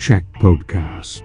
Check Podcast.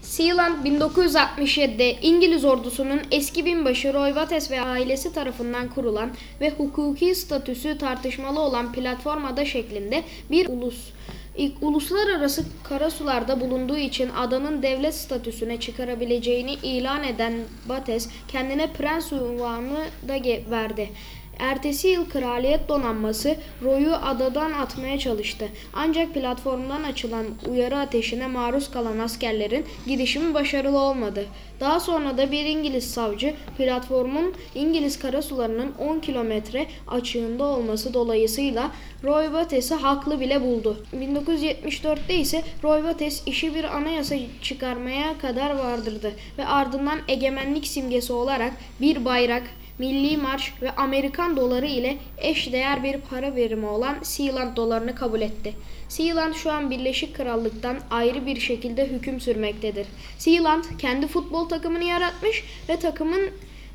Sealand 1967'de İngiliz ordusunun eski binbaşı Roy Wates ve ailesi tarafından kurulan ve hukuki statüsü tartışmalı olan platform ada şeklinde bir ulus. İlk uluslararası karasularda bulunduğu için adanın devlet statüsüne çıkarabileceğini ilan eden Bates kendine prens unvanı da verdi. Ertesi yıl kraliyet donanması Roy'u adadan atmaya çalıştı. Ancak platformdan açılan uyarı ateşine maruz kalan askerlerin girişimi başarılı olmadı. Daha sonra da bir İngiliz savcı platformun İngiliz karasularının 10 kilometre açığında olması dolayısıyla Roy Bates'i haklı bile buldu. 1974'te ise Roy Bates işi bir anayasa çıkarmaya kadar vardırdı ve ardından egemenlik simgesi olarak bir bayrak, milli marş ve Amerikan doları ile eşdeğer bir para birimi olan Sealand dolarını kabul etti. Sealand şu an Birleşik Krallık'tan ayrı bir şekilde hüküm sürmektedir. Sealand kendi futbol takımını yaratmış ve takımın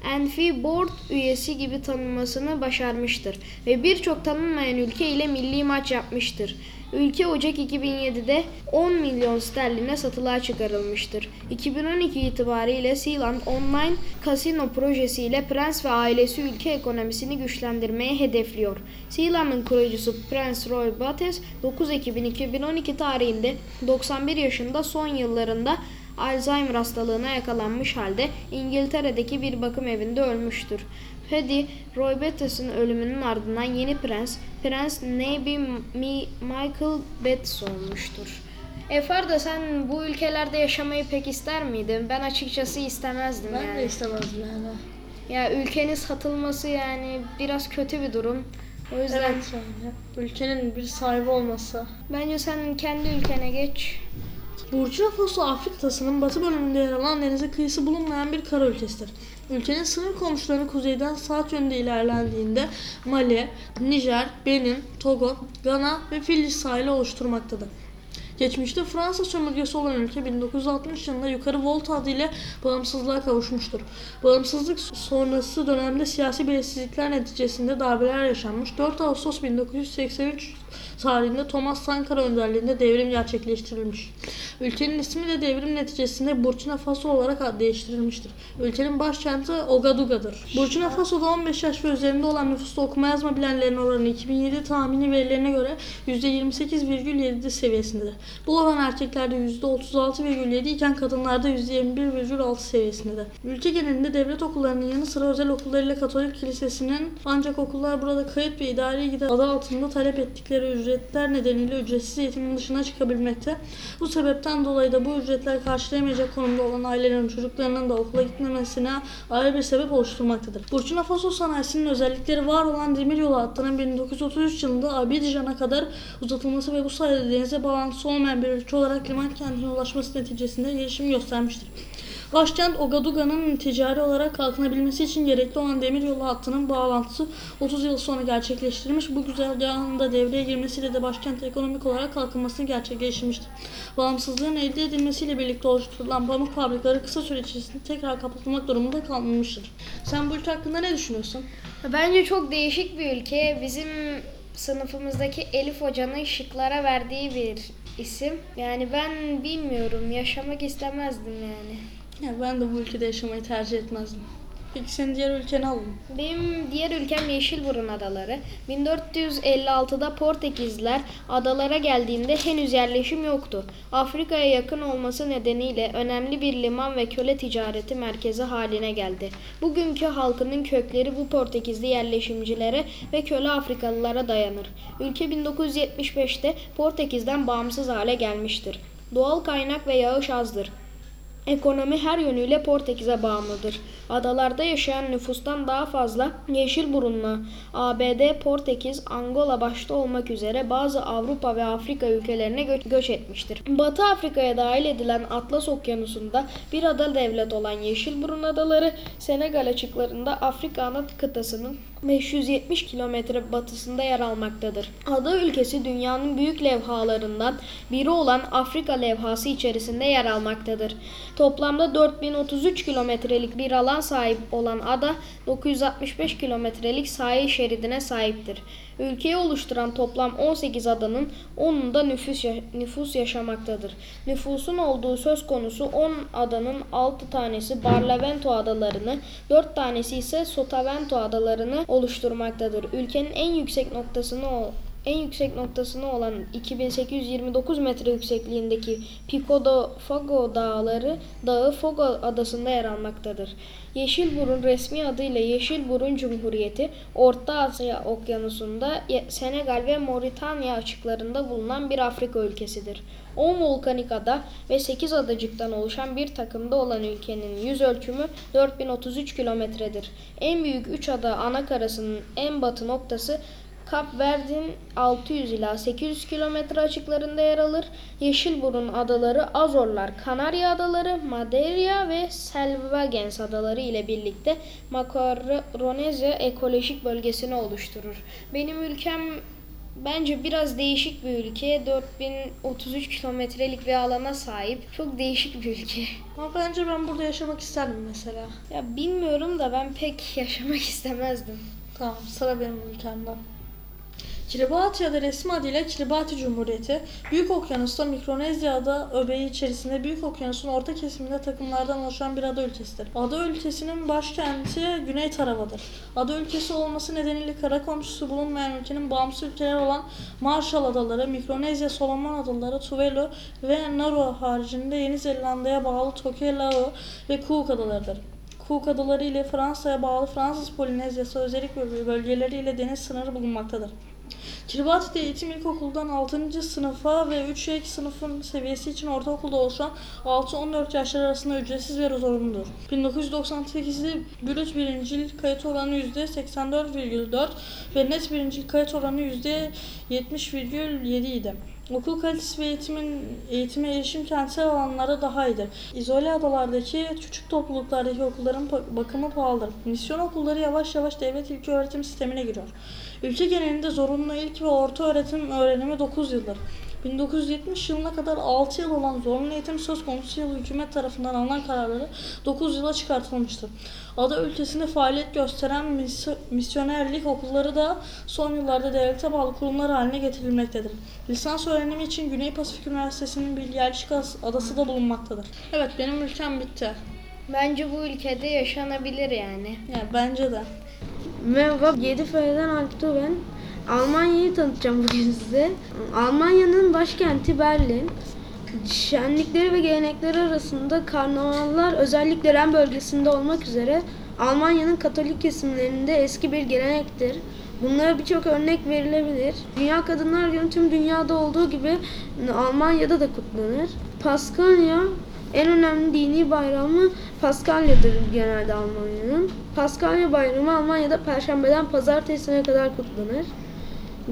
Enfi Board üyesi gibi tanınmasını başarmıştır ve birçok tanınmayan ülke ile milli maç yapmıştır. Ülke Ocak 2007'de 10 milyon sterline satılığa çıkarılmıştır. 2012 itibariyle Sealand Online Casino projesiyle Prens ve ailesi ülke ekonomisini güçlendirmeye hedefliyor. Sealand'ın kurucusu Prens Roy Bates 9 Ekim 2012 tarihinde 91 yaşında son yıllarında Alzheimer hastalığına yakalanmış halde İngiltere'deki bir bakım evinde ölmüştür. Paddy, Roy Bates'in ölümünün ardından yeni prens, Prens Navy Mi- Michael Bates olmuştur. Efarda sen bu ülkelerde yaşamayı pek ister miydin? Ben açıkçası istemezdim Ben yani. de istemezdim yani. Ya ülkenin satılması yani biraz kötü bir durum. O yüzden Evet yani. Ülkenin bir sahibi olması. bence sen kendi ülkene geç. Burkina Faso Afrika kıtasının batı bölümünde yer alan denize kıyısı bulunmayan bir kara ülkesidir. Ülkenin sınır komşuları kuzeyden saat yönünde ilerlendiğinde Mali, Nijer, Benin, Togo, Gana ve Filiz sahili oluşturmaktadır. Geçmişte Fransa sömürgesi olan ülke 1960 yılında Yukarı Volta adıyla bağımsızlığa kavuşmuştur. Bağımsızlık sonrası dönemde siyasi belirsizlikler neticesinde darbeler yaşanmış. 4 Ağustos 1983 tarihinde Thomas Sankara önderliğinde devrim gerçekleştirilmiş. Ülkenin ismi de devrim neticesinde Burkina Faso olarak değiştirilmiştir. Ülkenin başkenti Ouagadougou'dur. Burkina Faso'da 15 yaş ve üzerinde olan nüfusta okuma yazma bilenlerin oranı 2007 tahmini verilerine göre %28,7 seviyesindedir. Bu oran erkeklerde %36,7 iken kadınlarda %21,6 seviyesindedir. Ülke genelinde devlet okullarının yanı sıra özel okullarıyla Katolik Kilisesi'nin ancak okullar burada kayıt ve idari gider adı altında talep ettikleri ücretler nedeniyle ücretsiz eğitimin dışına çıkabilmekte. Bu sebepten dolayı da bu ücretler karşılayamayacak konumda olan ailelerin çocuklarının da okula gitmemesine ayrı bir sebep oluşturmaktadır. Burkina Faso sanayisinin özellikleri var olan demiryolu hattının 1933 yılında Abidjan'a kadar uzatılması ve bu sayede denize bağlantısı olmayan bir ülke olarak liman kentine ulaşması neticesinde gelişim göstermiştir. Başkent Ouagadougou'nun ticari olarak kalkınabilmesi için gerekli olan demiryolu hattının bağlantısı 30 yıl sonra gerçekleştirilmiş. Bu güzergahın da devreye girmesiyle de başkent ekonomik olarak kalkınmasını gerçekleştirmiştir. Bağımsızlığın elde edilmesiyle birlikte oluşturulan pamuk fabrikaları kısa süre içerisinde tekrar kapatılmak durumunda kalmıştır. Sen bu ülke hakkında ne düşünüyorsun? Bence çok değişik bir ülke. Bizim sınıfımızdaki Elif Hoca'nın şıklara verdiği bir isim. Yani ben bilmiyorum. Yaşamak istemezdim yani. Ya ben de bu ülkede yaşamayı tercih etmezdim. Peki senin diğer ülkeni alalım. Benim diğer ülkem Yeşilburun Adaları. 1456'da Portekizler adalara geldiğinde henüz yerleşim yoktu. Afrika'ya yakın olması nedeniyle önemli bir liman ve köle ticareti merkezi haline geldi. Bugünkü halkının kökleri bu Portekizli yerleşimcilere ve köle Afrikalılara dayanır. Ülke 1975'te Portekiz'den bağımsız hale gelmiştir. Doğal kaynak ve yağış azdır. Ekonomi her yönüyle Portekiz'e bağımlıdır. Adalarda yaşayan nüfustan daha fazla Yeşilburunlu, ABD, Portekiz, Angola başta olmak üzere bazı Avrupa ve Afrika ülkelerine gö- göç etmiştir. Batı Afrika'ya dahil edilen Atlas Okyanusu'nda bir ada devlet olan Yeşilburun Adaları, Senegal açıklarında Afrika ana kıtasının 570 kilometre batısında yer almaktadır. Ada ülkesi dünyanın büyük levhalarından biri olan Afrika levhası içerisinde yer almaktadır. Toplamda 4033 kilometrelik bir alan alan sahip olan ada 965 kilometrelik sahil şeridine sahiptir. Ülkeyi oluşturan toplam 18 adanın 10'unda nüfus, ya- nüfus yaşamaktadır. Nüfusun olduğu söz konusu 10 adanın 6 tanesi Barlavento adalarını, 4 tanesi ise Sotavento adalarını oluşturmaktadır. Ülkenin en yüksek noktasını en yüksek noktasını olan 2829 metre yüksekliğindeki Pico do Fogo dağları Dağı Fogo adasında yer almaktadır. Yeşilburun resmi adıyla Yeşilburun Cumhuriyeti Orta Asya Okyanusu'nda Senegal ve Moritanya açıklarında bulunan bir Afrika ülkesidir. 10 volkanik ada ve 8 adacıktan oluşan bir takımda olan ülkenin yüz ölçümü 4033 kilometredir. En büyük 3 ada ana karasının en batı noktası Kap Verde'nin 600 ila 800 kilometre açıklarında yer alır. Yeşilburun adaları Azorlar, Kanarya adaları, Madeira ve Selvagens adaları ile birlikte Makaronezya ekolojik bölgesini oluşturur. Benim ülkem bence biraz değişik bir ülke. 4033 kilometrelik bir alana sahip. Çok değişik bir ülke. Ama bence ben burada yaşamak isterdim mesela. Ya bilmiyorum da ben pek yaşamak istemezdim. Tamam sıra benim ülkemde. Kiribati ya da resmi adıyla Kiribati Cumhuriyeti, Büyük Okyanus'ta Mikronezya'da öbeği içerisinde Büyük Okyanus'un orta kesiminde takımlardan oluşan bir ada ülkesidir. Ada ülkesinin başkenti Güney Tarava'dır. Ada ülkesi olması nedeniyle kara komşusu bulunmayan ülkenin bağımsız ülkeler olan Marshall Adaları, Mikronezya, Solomon Adaları, Tuvalu ve Nauru haricinde Yeni Zelanda'ya bağlı Tokelau ve Cook Adalarıdır. Cook Adaları ile Fransa'ya bağlı Fransız Polinezyası özellik bölgeleriyle deniz sınırı bulunmaktadır. Kiribati'de eğitim ilkokuldan 6. sınıfa ve 3 ek sınıfın seviyesi için ortaokulda oluşan 6-14 yaşlar arasında ücretsiz ve zorunludur. 1998'de brüt birincil kayıt oranı %84,4 ve net birincil kayıt oranı %70,7 idi. Okul kalitesi ve eğitimin eğitime erişim kentsel alanlarda daha iyidir. İzole adalardaki küçük topluluklardaki okulların bakımı pahalıdır. Misyon okulları yavaş yavaş devlet ilk öğretim sistemine giriyor. Ülke genelinde zorunlu ilk ve orta öğretim öğrenimi 9 yıldır. 1970 yılına kadar 6 yıl olan zorunlu eğitim söz konusu yıl hükümet tarafından alınan kararları 9 yıla çıkartılmıştır. Ada ülkesinde faaliyet gösteren mis- misyonerlik okulları da son yıllarda devlete bağlı kurumlar haline getirilmektedir. Lisans öğrenimi için Güney Pasifik Üniversitesi'nin bir yerleşik as- adası da bulunmaktadır. Evet benim ülkem bitti. Bence bu ülkede yaşanabilir yani. Yani bence de. Merhaba, 7 F'den Alptu ben. Almanya'yı tanıtacağım bugün size. Almanya'nın başkenti Berlin. Şenlikleri ve gelenekleri arasında karnavallar özellikle Ren bölgesinde olmak üzere Almanya'nın Katolik kesimlerinde eski bir gelenektir. Bunlara birçok örnek verilebilir. Dünya Kadınlar Günü tüm dünyada olduğu gibi Almanya'da da kutlanır. Paskalya en önemli dini bayramı Paskalya'dır genelde Almanya'nın. Paskalya bayramı Almanya'da Perşembeden Pazartesi'ne kadar kutlanır.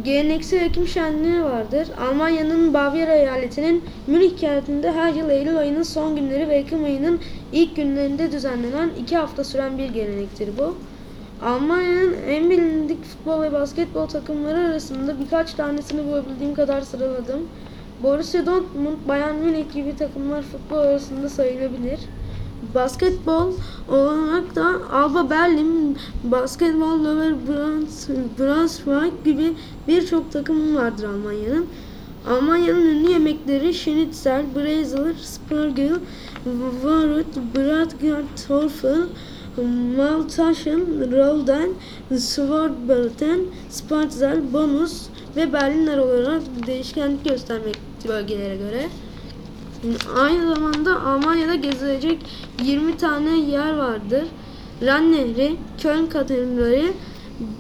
Geleneksel Ekim şenliği vardır. Almanya'nın Bavyera eyaletinin Münih kentinde her yıl Eylül ayının son günleri ve Ekim ayının ilk günlerinde düzenlenen iki hafta süren bir gelenektir bu. Almanya'nın en bilindik futbol ve basketbol takımları arasında birkaç tanesini bulabildiğim kadar sıraladım. Borussia Dortmund, Bayern Münih gibi takımlar futbol arasında sayılabilir. Basketbol olarak da Alba Berlin, Basketbol Löwer Braunschweig gibi birçok takım vardır Almanya'nın. Almanya'nın ünlü yemekleri Schnitzel, Brezel, Spargel, Warut, Bratkartoffel, Maltaschen, Rolden, Schwarzbraten, Spatzel, Bonus ve Berliner olarak değişkenlik göstermek bölgelere göre. Aynı zamanda Almanya'da gezilecek 20 tane yer vardır. Ren Nehri, Köln Katedrali,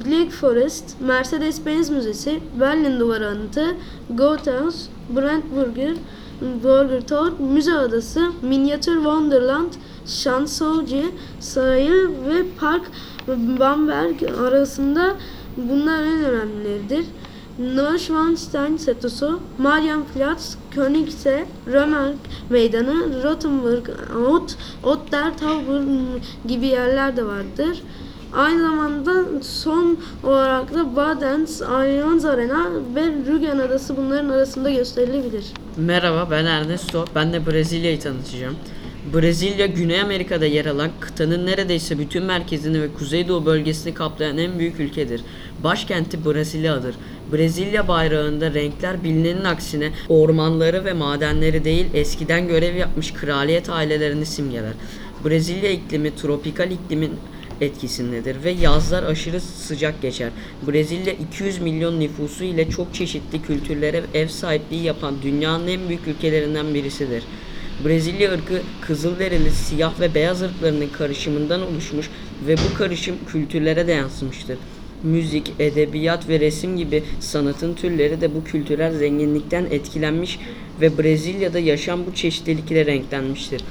Black Forest, Mercedes-Benz Müzesi, Berlin Duvarı Anıtı, Goethaus, Brandenburger, Burger Tor, Müze Adası, Minyatür Wonderland, Şansölye, Sahil ve Park Bamberg arasında bunlar en önemlileridir. Neuschwanstein Setosu, Marienplatz, Königse, Römer Meydanı, Rothenburg Out, Otter Tower gibi yerler de vardır. Aynı zamanda son olarak da Badens, Allianz Arena ve Rügen Adası bunların arasında gösterilebilir. Merhaba ben Ernesto. Ben de Brezilya'yı tanıtacağım. Brezilya, Güney Amerika'da yer alan kıtanın neredeyse bütün merkezini ve kuzeydoğu bölgesini kaplayan en büyük ülkedir. Başkenti Brezilya'dır. Brezilya bayrağında renkler bilinenin aksine ormanları ve madenleri değil eskiden görev yapmış kraliyet ailelerini simgeler. Brezilya iklimi tropikal iklimin etkisindedir ve yazlar aşırı sıcak geçer. Brezilya 200 milyon nüfusu ile çok çeşitli kültürlere ev sahipliği yapan dünyanın en büyük ülkelerinden birisidir. Brezilya ırkı Kızılderili siyah ve beyaz ırklarının karışımından oluşmuş ve bu karışım kültürlere de yansımıştır. Müzik, edebiyat ve resim gibi sanatın türleri de bu kültürel zenginlikten etkilenmiş ve Brezilya'da yaşam bu çeşitlilikle renklenmiştir.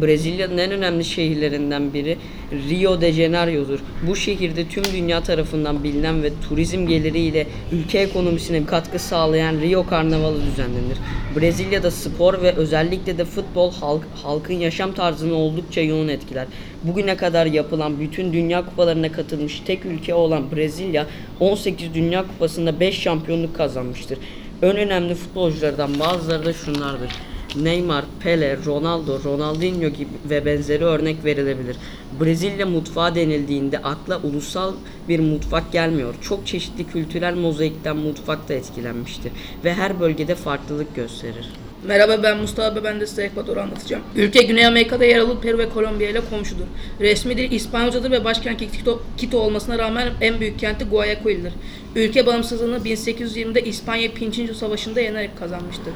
Brezilya'nın en önemli şehirlerinden biri Rio de Janeiro'dur. Bu şehirde tüm dünya tarafından bilinen ve turizm geliriyle ülke ekonomisine katkı sağlayan Rio Karnavalı düzenlenir. Brezilya'da spor ve özellikle de futbol halk, halkın yaşam tarzını oldukça yoğun etkiler. Bugüne kadar yapılan bütün dünya kupalarına katılmış tek ülke olan Brezilya 18 Dünya Kupası'nda 5 şampiyonluk kazanmıştır. En önemli futbolculardan bazıları da şunlardır. Neymar, Pele, Ronaldo, Ronaldinho gibi ve benzeri örnek verilebilir. Brezilya mutfağı denildiğinde akla ulusal bir mutfak gelmiyor. Çok çeşitli kültürel mozaikten mutfak da etkilenmiştir ve her bölgede farklılık gösterir. Merhaba ben Mustafa ve ben de size Ekvador'u anlatacağım. Ülke Güney Amerika'da yer alıp Peru ve Kolombiya ile komşudur. Resmi dil İspanyolcadır ve başkenti Quito, Quito olmasına rağmen en büyük kenti Guayaquil'dir. Ülke bağımsızlığını 1820'de İspanya Pinçinci Savaşı'nda yenerek kazanmıştır.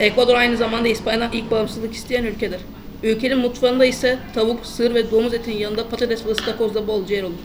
Ekvador aynı zamanda İspanya'dan ilk bağımsızlık isteyen ülkedir. Ülkenin mutfağında ise tavuk, sığır ve domuz etinin yanında patates ve ıstakoz da bolca yer olur.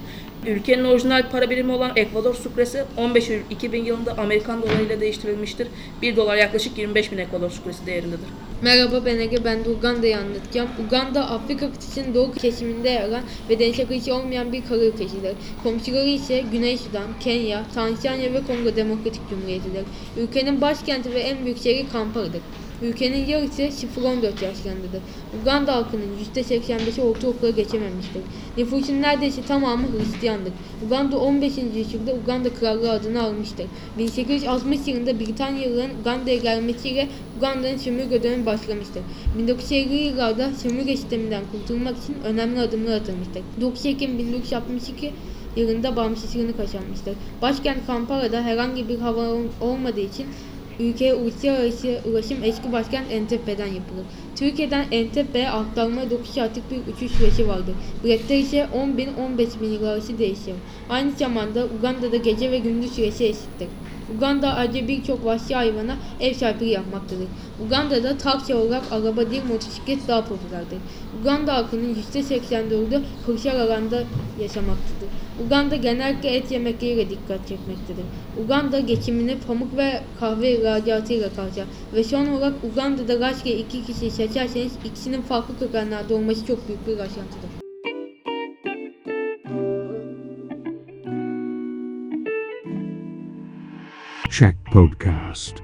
Ülkenin orijinal para birimi olan Ekvador sukresi 15 Eylül 2000 yılında Amerikan dolarıyla değiştirilmiştir. 1 dolar yaklaşık 25 bin Ekvador sukresi değerindedir. Merhaba ben Ege, ben de Uganda'yı anlatacağım. Uganda, Afrika kıtasının doğu kesiminde yer alan ve denize kıyısı olmayan bir kara ülkesidir. Komşuları ise Güney Sudan, Kenya, Tanzanya ve Kongo Demokratik Cumhuriyeti'dir. Ülkenin başkenti ve en büyük şehri Kampala'dır. Ülkenin yarısı 0-14 yaşlarındadır. Uganda halkının %85'i ortaokula geçememiştir. Nüfusun neredeyse tamamı Hristiyandır. Uganda 15. yüzyılda Uganda Krallığı adını almıştır. 1860 yılında Britanyalıların Uganda'ya gelmesiyle Uganda'nın sömürge dönemi başlamıştır. 1950'li yıllarda sömürge sisteminden kurtulmak için önemli adımlar atılmıştır. 9 Ekim 1962 yılında bağımsızlığını kazanmıştır. Başkent Kampala'da herhangi bir hava olmadığı için ülkeye uluslararası ulaşım eski başkent Entepe'den yapılır. Türkiye'den Entepe'ye aktarma 9 saatlik bir uçuş süresi vardır. Biletler ise 10 bin 15 bin lira arası değişir. Aynı zamanda Uganda'da gece ve gündüz süresi eşittir. Uganda ayrıca birçok vahşi hayvana ev sahipliği yapmaktadır. Uganda'da taksi olarak araba değil motosiklet daha popülerdir. Uganda halkının %84'ü kırsal alanda yaşamaktadır. Uganda genellikle et yemekleriyle dikkat çekmektedir. Uganda geçimini pamuk ve kahve ihracatıyla karşılar ve son olarak Uganda'da rastgele iki kişi seçerseniz ikisinin farklı kökenlerde olması çok büyük bir rastlantıdır. Check Podcast.